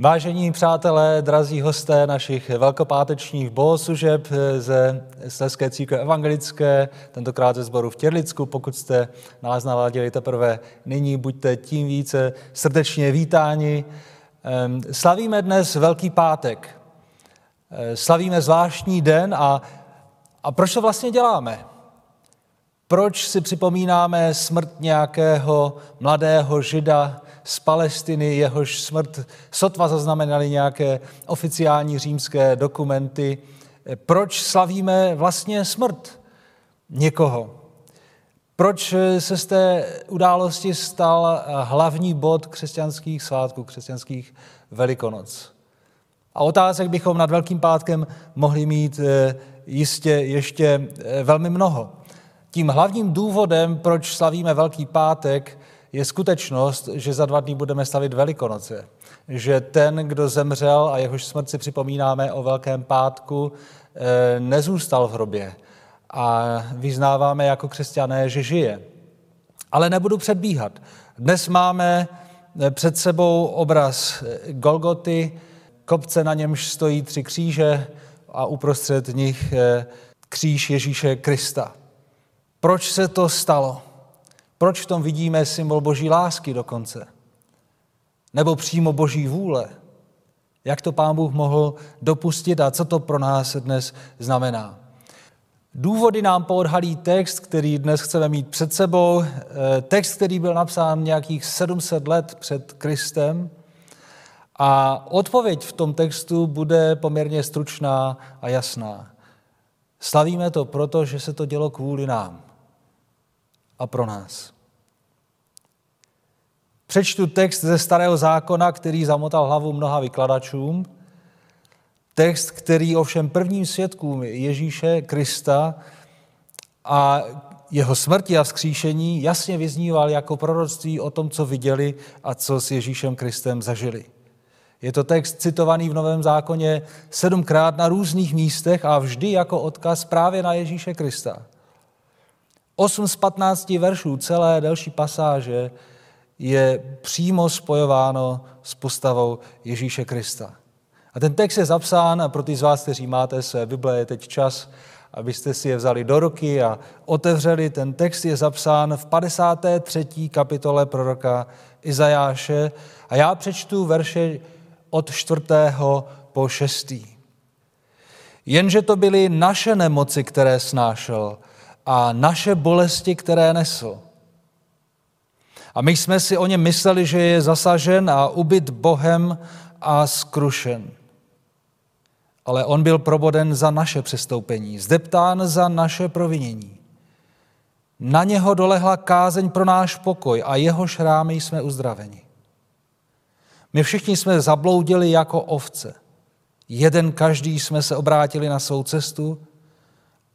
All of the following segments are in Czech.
Vážení přátelé, drazí hosté našich velkopátečních bohoslužeb ze Sleské církve evangelické, tentokrát ze sboru v Těrlicku, pokud jste nás naladili teprve nyní, buďte tím více srdečně vítáni. Slavíme dnes Velký pátek. Ehm, slavíme zvláštní den a, a proč to vlastně děláme? Proč si připomínáme smrt nějakého mladého žida, z Palestiny, jehož smrt sotva zaznamenali nějaké oficiální římské dokumenty. Proč slavíme vlastně smrt někoho? Proč se z té události stal hlavní bod křesťanských svátků, křesťanských velikonoc? A otázek bychom nad Velkým pátkem mohli mít eh, jistě ještě eh, velmi mnoho. Tím hlavním důvodem, proč slavíme Velký pátek, je skutečnost, že za dva dny budeme stavit Velikonoce. Že ten, kdo zemřel a jehož smrt si připomínáme o Velkém pátku, eh, nezůstal v hrobě. A vyznáváme jako křesťané, že žije. Ale nebudu předbíhat. Dnes máme eh, před sebou obraz eh, Golgoty, kopce na němž stojí tři kříže a uprostřed nich kříž Ježíše Krista. Proč se to stalo? Proč v tom vidíme symbol boží lásky dokonce? Nebo přímo boží vůle? Jak to pán Bůh mohl dopustit a co to pro nás dnes znamená? Důvody nám poodhalí text, který dnes chceme mít před sebou, eh, text, který byl napsán nějakých 700 let před Kristem. A odpověď v tom textu bude poměrně stručná a jasná. Slavíme to proto, že se to dělo kvůli nám a pro nás. Přečtu text ze Starého zákona, který zamotal hlavu mnoha vykladačům. Text, který ovšem prvním svědkům Ježíše Krista a jeho smrti a vzkříšení jasně vyzníval jako proroctví o tom, co viděli a co s Ježíšem Kristem zažili. Je to text citovaný v Novém zákoně sedmkrát na různých místech a vždy jako odkaz právě na Ježíše Krista. 8 z 15 veršů celé delší pasáže je přímo spojováno s postavou Ježíše Krista. A ten text je zapsán, a pro ty z vás, kteří máte své Bible, je teď čas, abyste si je vzali do ruky a otevřeli. Ten text je zapsán v 53. kapitole proroka Izajáše a já přečtu verše od 4. po 6. Jenže to byly naše nemoci, které snášel, a naše bolesti, které nesl. A my jsme si o něm mysleli, že je zasažen a ubyt Bohem a skrušen. Ale on byl proboden za naše přestoupení, zdeptán za naše provinění. Na něho dolehla kázeň pro náš pokoj a jeho šrámy jsme uzdraveni. My všichni jsme zabloudili jako ovce. Jeden každý jsme se obrátili na svou cestu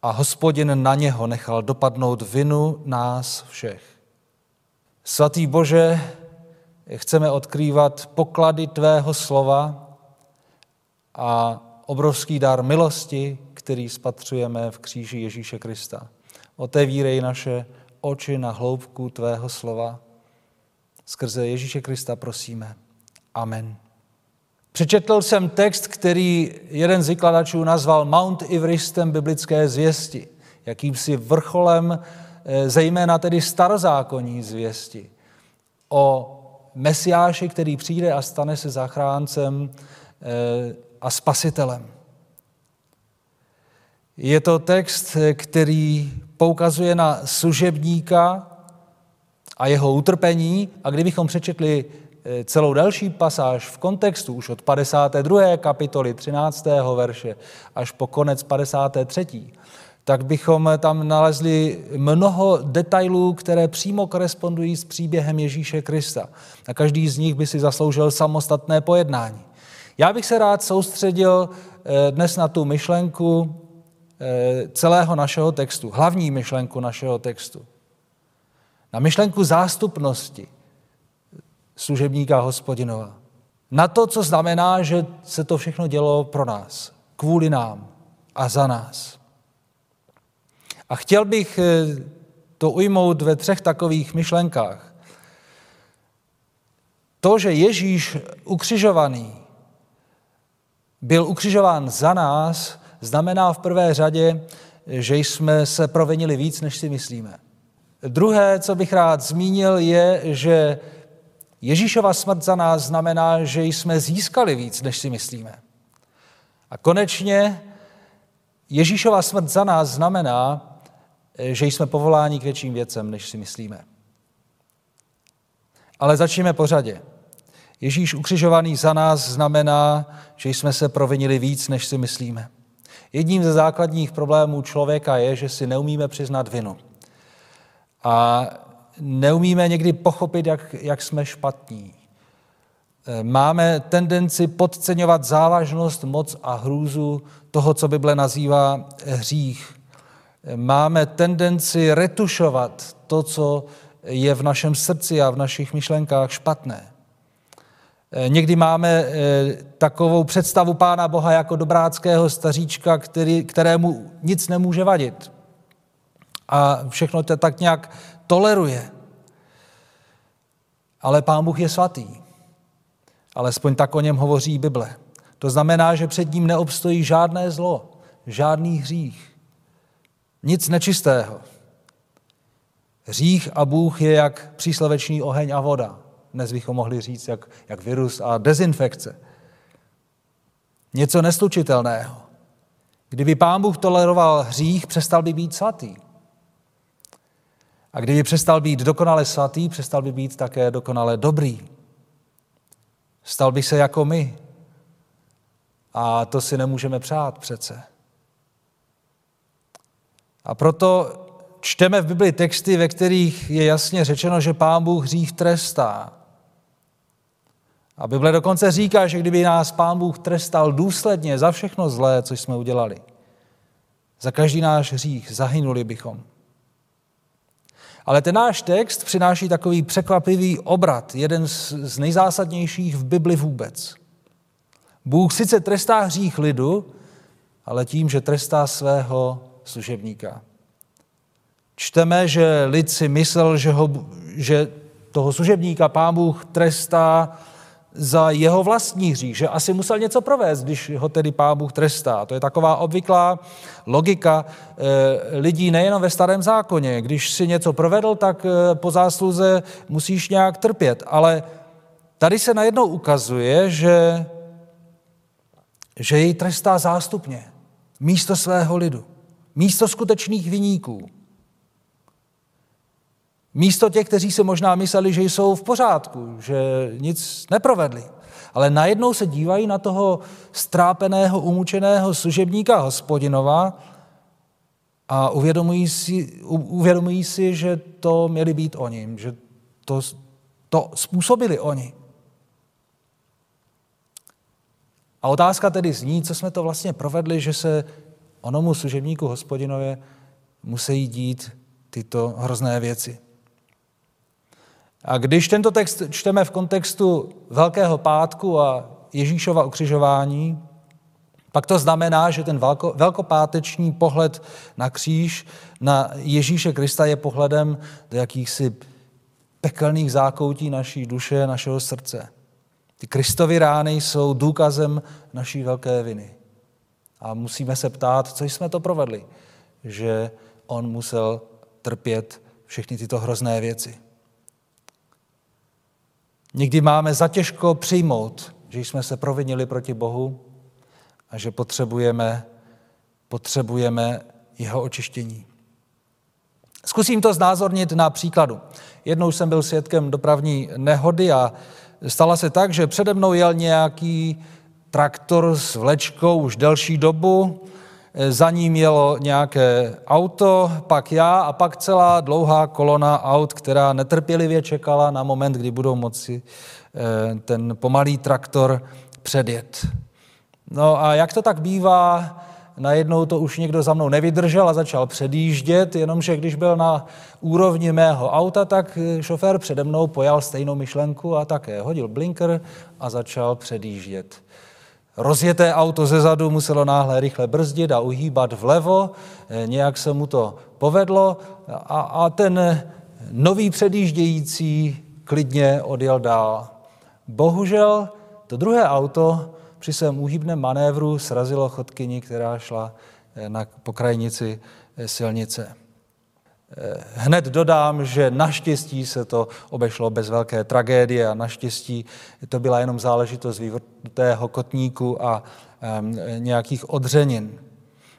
a hospodin na něho nechal dopadnout vinu nás všech. Svatý Bože, chceme odkrývat poklady Tvého slova a obrovský dar milosti, který spatřujeme v kříži Ježíše Krista. Otevírej naše oči na hloubku Tvého slova. Skrze Ježíše Krista prosíme. Amen. Přečetl jsem text, který jeden z vykladačů nazval Mount Everestem biblické zvěsti, jakýmsi vrcholem eh, zejména tedy starozákonní zvěsti o Mesiáši, který přijde a stane se zachráncem eh, a spasitelem. Je to text, který poukazuje na služebníka a jeho utrpení a kdybychom přečetli Eh, celou další pasáž v kontextu už od 52. kapitoly 13. verše až po konec 53. tak bychom tam nalezli mnoho detailů, které přímo korespondují s příběhem Ježíše Krista. A každý z nich by si zasloužil samostatné pojednání. Já bych se rád soustředil eh, dnes na tu myšlenku eh, celého našeho textu, hlavní myšlenku našeho textu. Na myšlenku zástupnosti, služebníka hospodinova. Na to, co znamená, že se to všechno dělo pro nás, kvůli nám a za nás. A chtěl bych eh, to ujmout ve třech takových myšlenkách. To, že Ježíš ukřižovaný byl ukřižován za nás, znamená v prvé řadě, že jsme se provinili víc, než si myslíme. Druhé, co bych rád zmínil, je, že Ježíšova smrt za nás znamená, že jsme získali víc, než si myslíme. A konečně Ježíšova smrt za nás znamená, že jsme povoláni k větším věcem, než si myslíme. Ale začněme po řadě. Ježíš ukřižovaný za nás znamená, že jsme se provinili víc, než si myslíme. Jedním ze základních problémů člověka je, že si neumíme přiznat vinu. A neumíme někdy pochopit, jak, jak jsme špatní. Máme tendenci podceňovat závažnost, moc a hrůzu toho, co Bible nazývá hřích. Máme tendenci retušovat to, co je v našem srdci a v našich myšlenkách špatné. Někdy máme eh, takovou představu Pána Boha jako dobráckého staříčka, který, kterému nic nemůže vadit. A všechno to tak nějak toleruje. Ale Pán Bůh je svatý. Alespoň tak o něm hovoří Bible. To znamená, že před ním neobstojí žádné zlo, žádný hřích, nic nečistého. Hřích a Bůh je jak příslovečný oheň a voda. Dnes bychom mohli říct, jak, jak virus a dezinfekce. Něco neslučitelného. Kdyby pán Bůh toleroval hřích, přestal by být svatý. A kdyby přestal být dokonale svatý, přestal by být také dokonale dobrý. Stal by se jako my. A to si nemůžeme přát přece. A proto čteme v Bibli texty, ve kterých je jasně řečeno, že Pán Bůh hřích trestá. A Bible dokonce říká, že kdyby nás Pán Bůh trestal důsledně za všechno zlé, co jsme udělali, za každý náš hřích, zahynuli bychom. Ale ten náš text přináší takový překvapivý obrat, jeden z nejzásadnějších v Bibli vůbec. Bůh sice trestá hřích lidu, ale tím, že trestá svého služebníka. Čteme, že lid si myslel, že, ho, že toho služebníka pán Bůh trestá za jeho vlastní hřích, že asi musel něco provést, když ho tedy pán Bůh trestá. To je taková obvyklá logika e, lidí nejen ve starém zákoně. Když si něco provedl, tak e, po zásluze musíš nějak trpět. Ale tady se najednou ukazuje, že, že jej trestá zástupně, místo svého lidu, místo skutečných viníků. Místo těch, kteří si možná mysleli, že jsou v pořádku, že nic neprovedli. Ale najednou se dívají na toho strápeného, umučeného služebníka hospodinova a uvědomují si, uvědomují si, že to měli být oni, že to, to způsobili oni. A otázka tedy zní, co jsme to vlastně provedli, že se onomu služebníku hospodinově musí dít tyto hrozné věci. A když tento text čteme v kontextu Velkého pátku a Ježíšova ukřižování, pak to znamená, že ten velko, velkopáteční pohled na kříž, na Ježíše Krista je pohledem do jakýchsi pekelných zákoutí naší duše, našeho srdce. Ty Kristovy rány jsou důkazem naší velké viny. A musíme se ptát, co jsme to provedli, že on musel trpět všechny tyto hrozné věci. Někdy máme zatěžko přijmout, že jsme se provinili proti Bohu a že potřebujeme, potřebujeme jeho očištění. Zkusím to znázornit na příkladu. Jednou jsem byl svědkem dopravní nehody a stala se tak, že přede mnou jel nějaký traktor s vlečkou už delší dobu, za ním jelo nějaké auto, pak já a pak celá dlouhá kolona aut, která netrpělivě čekala na moment, kdy budou moci eh, ten pomalý traktor předjet. No a jak to tak bývá, najednou to už někdo za mnou nevydržel a začal předjíždět, jenomže když byl na úrovni mého auta, tak šofér přede mnou pojal stejnou myšlenku a také hodil blinker a začal předjíždět. Rozjeté auto ze zadu muselo náhle rychle brzdit a uhýbat vlevo, eh, nějak se mu to povedlo a, a ten nový předjíždějící klidně odjel dál. Bohužel to druhé auto při svém úhybném manévru srazilo chodkyni, která šla na pokrajnici silnice. Hned dodám, že naštěstí se to obešlo bez velké tragédie a naštěstí to byla jenom záležitost vývrtého kotníku a nějakých odřenin.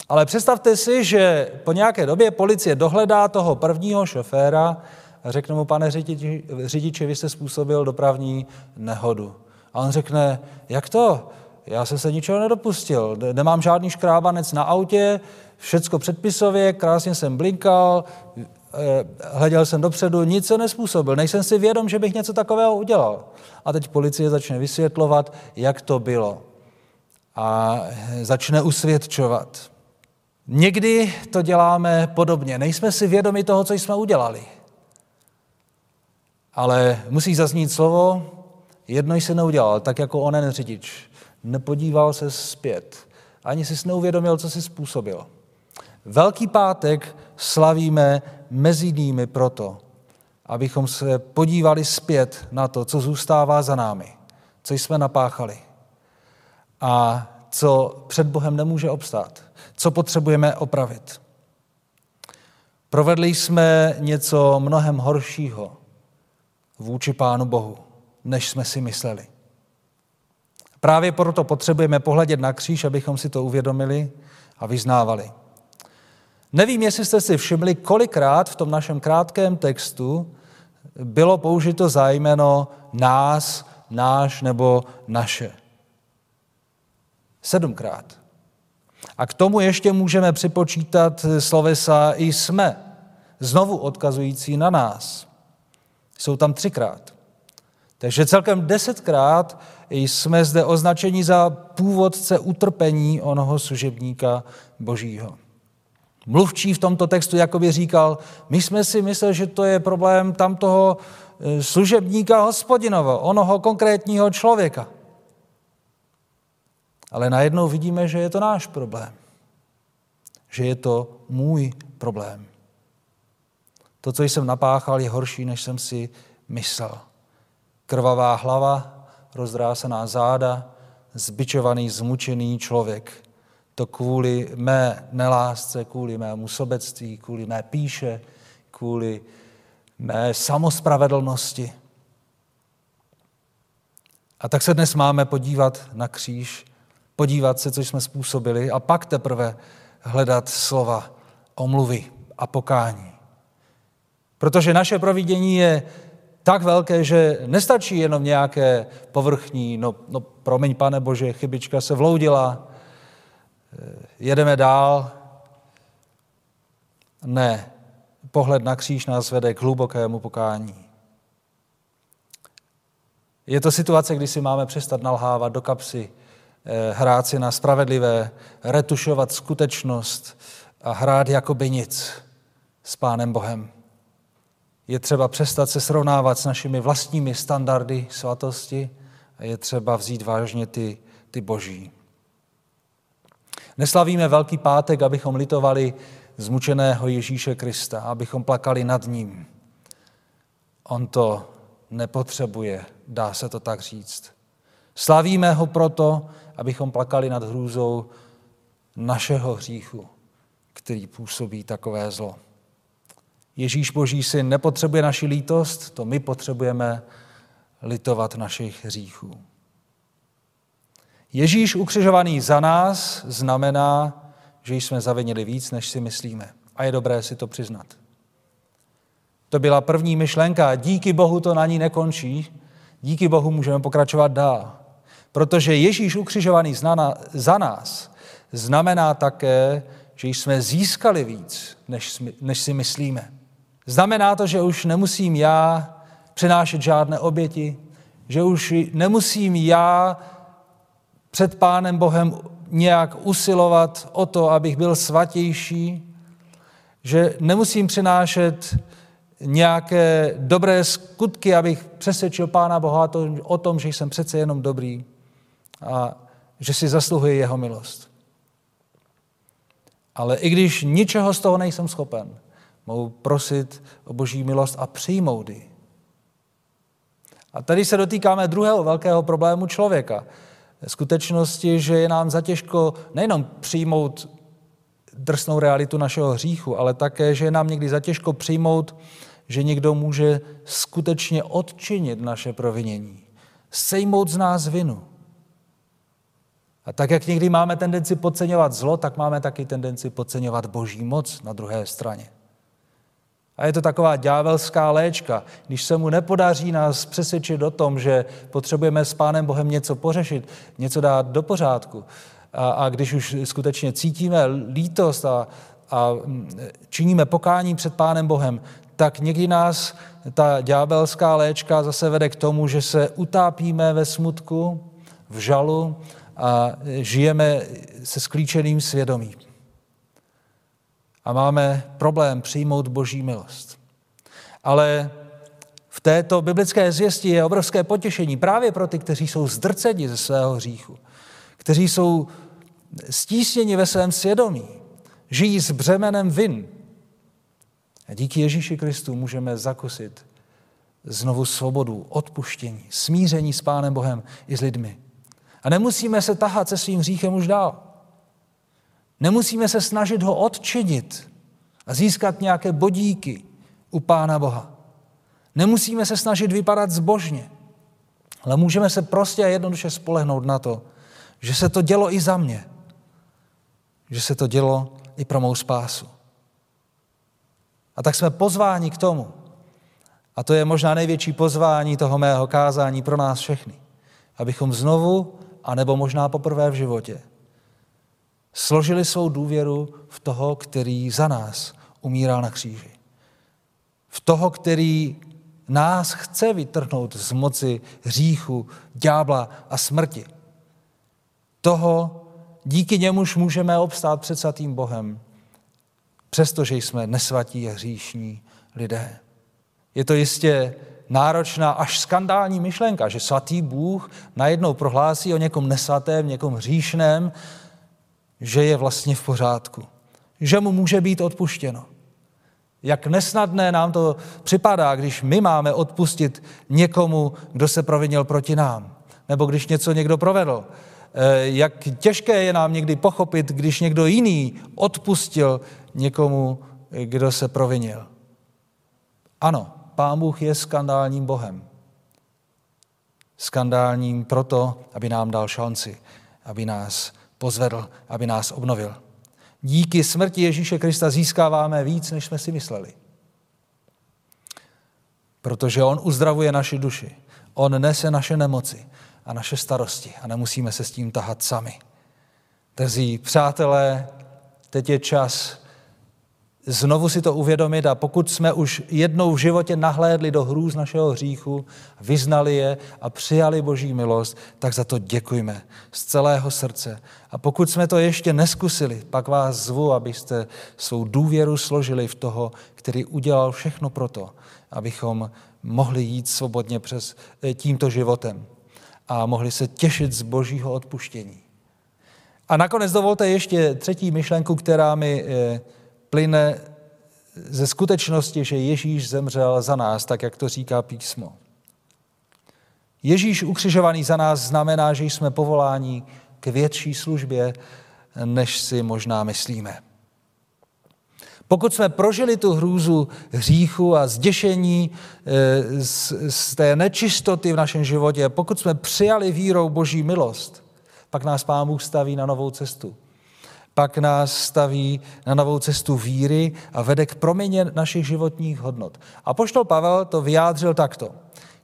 Ale představte si, že po nějaké době policie dohledá toho prvního šoféra a řekne mu, pane řidiči, řidiči, vy jste způsobil dopravní nehodu. A on řekne, jak to? Já jsem se ničeho nedopustil, nemám žádný škrábanec na autě, všecko předpisově, krásně jsem blinkal, eh, hleděl jsem dopředu, nic se nespůsobil, nejsem si vědom, že bych něco takového udělal. A teď policie začne vysvětlovat, jak to bylo. A začne usvědčovat. Někdy to děláme podobně. Nejsme si vědomi toho, co jsme udělali. Ale musí zaznít slovo, jedno jsi neudělal, tak jako onen řidič. Nepodíval se zpět. Ani si neuvědomil, co si způsobil. Velký pátek slavíme mezi jinými proto, abychom se podívali zpět na to, co zůstává za námi, co jsme napáchali a co před Bohem nemůže obstát, co potřebujeme opravit. Provedli jsme něco mnohem horšího vůči Pánu Bohu, než jsme si mysleli. Právě proto potřebujeme pohledět na kříž, abychom si to uvědomili a vyznávali. Nevím, jestli jste si všimli, kolikrát v tom našem krátkém textu bylo použito zájmeno nás, náš nebo naše. Sedmkrát. A k tomu ještě můžeme připočítat slovesa i jsme, znovu odkazující na nás. Jsou tam třikrát. Takže celkem desetkrát jsme zde označeni za původce utrpení onoho služebníka božího. Mluvčí v tomto textu jakoby říkal, my jsme si mysleli, že to je problém tamtoho e, služebníka hospodinova, onoho konkrétního člověka. Ale najednou vidíme, že je to náš problém. Že je to můj problém. To, co jsem napáchal, je horší, než jsem si myslel. Krvavá hlava, rozdrásená záda, zbičovaný, zmučený člověk – to kvůli mé nelásce, kvůli mému sobectví, kvůli mé píše, kvůli mé samospravedlnosti. A tak se dnes máme podívat na kříž, podívat se, co jsme způsobili a pak teprve hledat slova omluvy a pokání. Protože naše providění je tak velké, že nestačí jenom nějaké povrchní, no, no promiň, pane Bože, chybička se vloudila, jedeme dál. Ne, pohled na kříž nás vede k hlubokému pokání. Je to situace, kdy si máme přestat nalhávat do kapsy, eh, hrát si na spravedlivé, retušovat skutečnost a hrát jako by nic s Pánem Bohem. Je třeba přestat se srovnávat s našimi vlastními standardy svatosti a je třeba vzít vážně ty, ty boží. Neslavíme Velký pátek, abychom litovali zmučeného Ježíše Krista, abychom plakali nad ním. On to nepotřebuje, dá se to tak říct. Slavíme ho proto, abychom plakali nad hrůzou našeho hříchu, který působí takové zlo. Ježíš Boží syn nepotřebuje naši lítost, to my potřebujeme litovat našich hříchů. Ježíš ukřižovaný za nás znamená, že jsme zavinili víc, než si myslíme. A je dobré si to přiznat. To byla první myšlenka. Díky Bohu to na ní nekončí. Díky Bohu můžeme pokračovat dál. Protože Ježíš ukřižovaný za nás znamená také, že jsme získali víc, než, si myslíme. Znamená to, že už nemusím já přinášet žádné oběti, že už nemusím já před Pánem Bohem nějak usilovat o to, abych byl svatější, že nemusím přinášet nějaké dobré skutky, abych přesvědčil Pána Boha o tom, že jsem přece jenom dobrý a že si zasluhuji jeho milost. Ale i když ničeho z toho nejsem schopen, mohu prosit o boží milost a přijmout ji. A tady se dotýkáme druhého velkého problému člověka. Skutečnosti, že je nám zatěžko nejenom přijmout drsnou realitu našeho hříchu, ale také, že je nám někdy zatěžko přijmout, že někdo může skutečně odčinit naše provinění, sejmout z nás vinu. A tak, jak někdy máme tendenci podceňovat zlo, tak máme taky tendenci podceňovat boží moc na druhé straně. A je to taková ďábelská léčka. Když se mu nepodaří nás přesvědčit o tom, že potřebujeme s Pánem Bohem něco pořešit, něco dát do pořádku, a, a když už skutečně cítíme lítost a, a činíme pokání před Pánem Bohem, tak někdy nás ta ďábelská léčka zase vede k tomu, že se utápíme ve smutku, v žalu a žijeme se sklíčeným svědomím a máme problém přijmout boží milost. Ale v této biblické zvěsti je obrovské potěšení právě pro ty, kteří jsou zdrceni ze svého hříchu, kteří jsou stísněni ve svém svědomí, žijí s břemenem vin. A díky Ježíši Kristu můžeme zakusit znovu svobodu, odpuštění, smíření s Pánem Bohem i s lidmi. A nemusíme se tahat se svým hříchem už dál. Nemusíme se snažit ho odčinit a získat nějaké bodíky u Pána Boha. Nemusíme se snažit vypadat zbožně, ale můžeme se prostě a jednoduše spolehnout na to, že se to dělo i za mě, že se to dělo i pro mou spásu. A tak jsme pozváni k tomu, a to je možná největší pozvání toho mého kázání pro nás všechny, abychom znovu, anebo možná poprvé v životě, složili svou důvěru v toho, který za nás umíral na kříži. V toho, který nás chce vytrhnout z moci hříchu, ďábla a smrti. Toho, díky němuž můžeme obstát před svatým Bohem, přestože jsme nesvatí a hříšní lidé. Je to jistě náročná až skandální myšlenka, že svatý Bůh najednou prohlásí o někom nesvatém, někom hříšném, že je vlastně v pořádku, že mu může být odpuštěno. Jak nesnadné nám to připadá, když my máme odpustit někomu, kdo se provinil proti nám, nebo když něco někdo provedl. Eh, jak těžké je nám někdy pochopit, když někdo jiný odpustil někomu, kdo se provinil. Ano, Pán Bůh je skandálním Bohem. Skandálním proto, aby nám dal šanci, aby nás pozvedl, aby nás obnovil. Díky smrti Ježíše Krista získáváme víc, než jsme si mysleli. Protože On uzdravuje naši duši. On nese naše nemoci a naše starosti a nemusíme se s tím tahat sami. Tezí, přátelé, teď je čas znovu si to uvědomit a pokud jsme už jednou v životě nahlédli do hrůz našeho hříchu, vyznali je a přijali Boží milost, tak za to děkujme z celého srdce. A pokud jsme to ještě neskusili, pak vás zvu, abyste svou důvěru složili v toho, který udělal všechno proto, abychom mohli jít svobodně přes eh, tímto životem a mohli se těšit z božího odpuštění. A nakonec dovolte ještě třetí myšlenku, která mi eh, plyne ze skutečnosti, že Ježíš zemřel za nás, tak jak to říká písmo. Ježíš ukřižovaný za nás znamená, že jsme povoláni k větší službě, než si možná myslíme. Pokud jsme prožili tu hrůzu hříchu a zděšení eh, z, té nečistoty v našem životě, pokud jsme přijali vírou Boží milost, pak nás Pán Bůh staví na novou cestu pak nás staví na novou cestu víry a vede k proměně našich životních hodnot. A poštol Pavel to vyjádřil takto.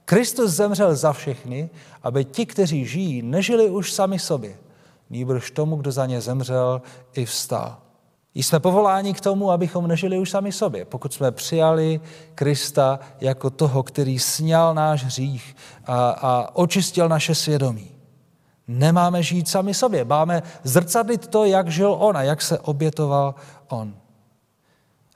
Kristus zemřel za všechny, aby ti, kteří žijí, nežili už sami sobě, nýbrž tomu, kdo za ně zemřel, i vstal. Jsme povoláni k tomu, abychom nežili už sami sobě, pokud jsme přijali Krista jako toho, který sněl náš hřích a, a očistil naše svědomí. Nemáme žít sami sobě. Máme zrcadlit to, jak žil on a jak se obětoval on.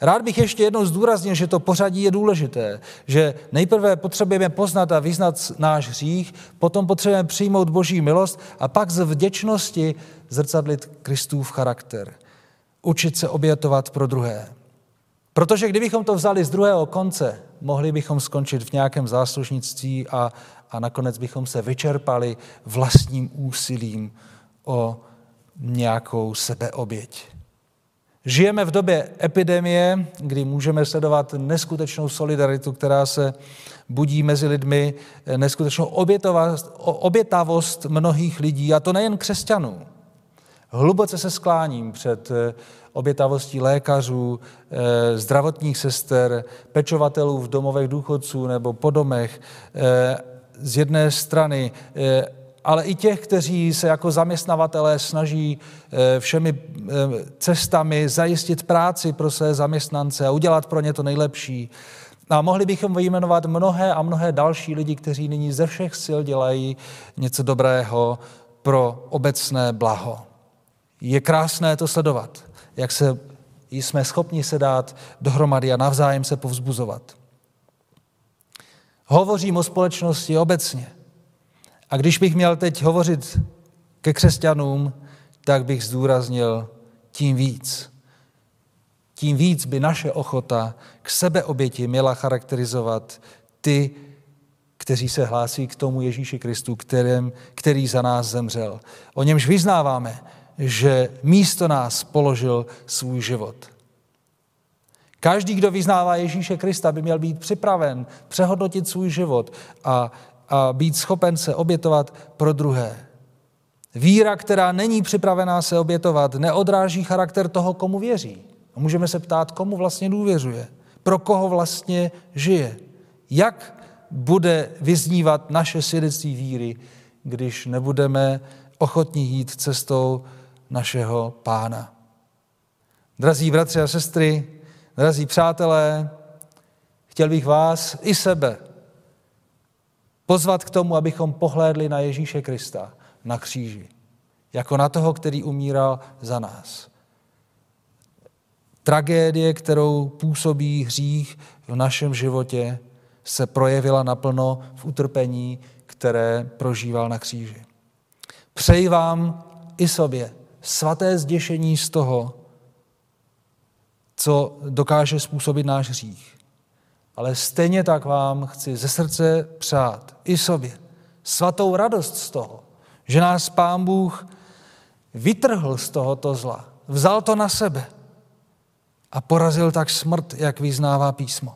Rád bych ještě jednou zdůraznil, že to pořadí je důležité, že nejprve potřebujeme poznat a vyznat náš hřích, potom potřebujeme přijmout boží milost a pak z vděčnosti zrcadlit Kristův charakter. Učit se obětovat pro druhé. Protože kdybychom to vzali z druhého konce, mohli bychom skončit v nějakém záslužnictví a, a nakonec bychom se vyčerpali vlastním úsilím o nějakou sebeoběť. Žijeme v době epidemie, kdy můžeme sledovat neskutečnou solidaritu, která se budí mezi lidmi, neskutečnou obětavost mnohých lidí, a to nejen křesťanů. Hluboce se skláním před eh, obětavostí lékařů, eh, zdravotních sester, pečovatelů v domovech důchodců nebo po domech eh, z jedné strany ale i těch, kteří se jako zaměstnavatelé snaží eh, všemi eh, cestami zajistit práci pro své zaměstnance a udělat pro ně to nejlepší. A mohli bychom vyjmenovat mnohé a mnohé další lidi, kteří nyní ze všech sil dělají něco dobrého pro obecné blaho. Je krásné to sledovat, jak se jsme schopni se dát dohromady a navzájem se povzbuzovat. Hovořím o společnosti obecně. A když bych měl teď hovořit ke křesťanům, tak bych zdůraznil tím víc. Tím víc by naše ochota k sebeoběti měla charakterizovat ty, kteří se hlásí k tomu Ježíši Kristu, kterém, který za nás zemřel. O němž vyznáváme, že místo nás položil svůj život. Každý, kdo vyznává Ježíše Krista, by měl být připraven přehodnotit svůj život a a být schopen se obětovat pro druhé. Víra, která není připravená se obětovat, neodráží charakter toho, komu věří. A můžeme se ptát, komu vlastně důvěřuje, pro koho vlastně žije. Jak bude vyznívat naše svědectví víry, když nebudeme ochotní jít cestou našeho pána. Drazí bratři a sestry, drazí přátelé, chtěl bych vás i sebe Pozvat k tomu, abychom pohlédli na Ježíše Krista na kříži, jako na toho, který umíral za nás. Tragédie, kterou působí hřích v našem životě, se projevila naplno v utrpení, které prožíval na kříži. Přeji vám i sobě svaté zděšení z toho, co dokáže způsobit náš hřích ale stejně tak vám chci ze srdce přát i sobě svatou radost z toho, že nás Pán Bůh vytrhl z tohoto zla, vzal to na sebe a porazil tak smrt, jak vyznává písmo.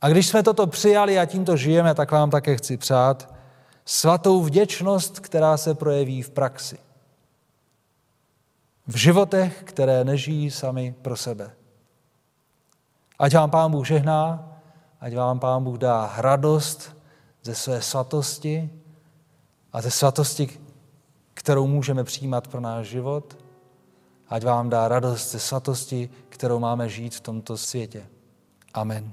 A když jsme toto přijali a tímto žijeme, tak vám také chci přát svatou vděčnost, která se projeví v praxi. V životech, které nežijí sami pro sebe. Ať vám Pán Bůh žehná, ať vám Pán Bůh dá radost ze své svatosti a ze svatosti, kterou můžeme přijímat pro náš život. Ať vám dá radost ze svatosti, kterou máme žít v tomto světě. Amen.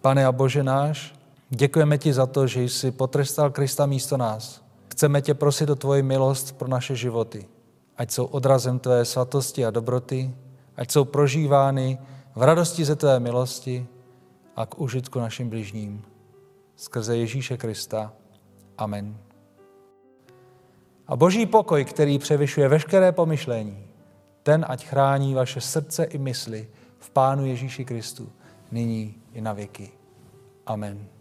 Pane a Bože náš, děkujeme ti za to, že jsi potrestal Krista místo nás. Chceme tě prosit o tvoji milost pro naše životy. Ať jsou odrazem tvé svatosti a dobroty, ať jsou prožívány v radosti ze tvé milosti a k užitku našim bližním. Skrze Ježíše Krista. Amen. A boží pokoj, který převyšuje veškeré pomyšlení, ten ať chrání vaše srdce i mysli v Pánu Ježíši Kristu, nyní i na věky. Amen.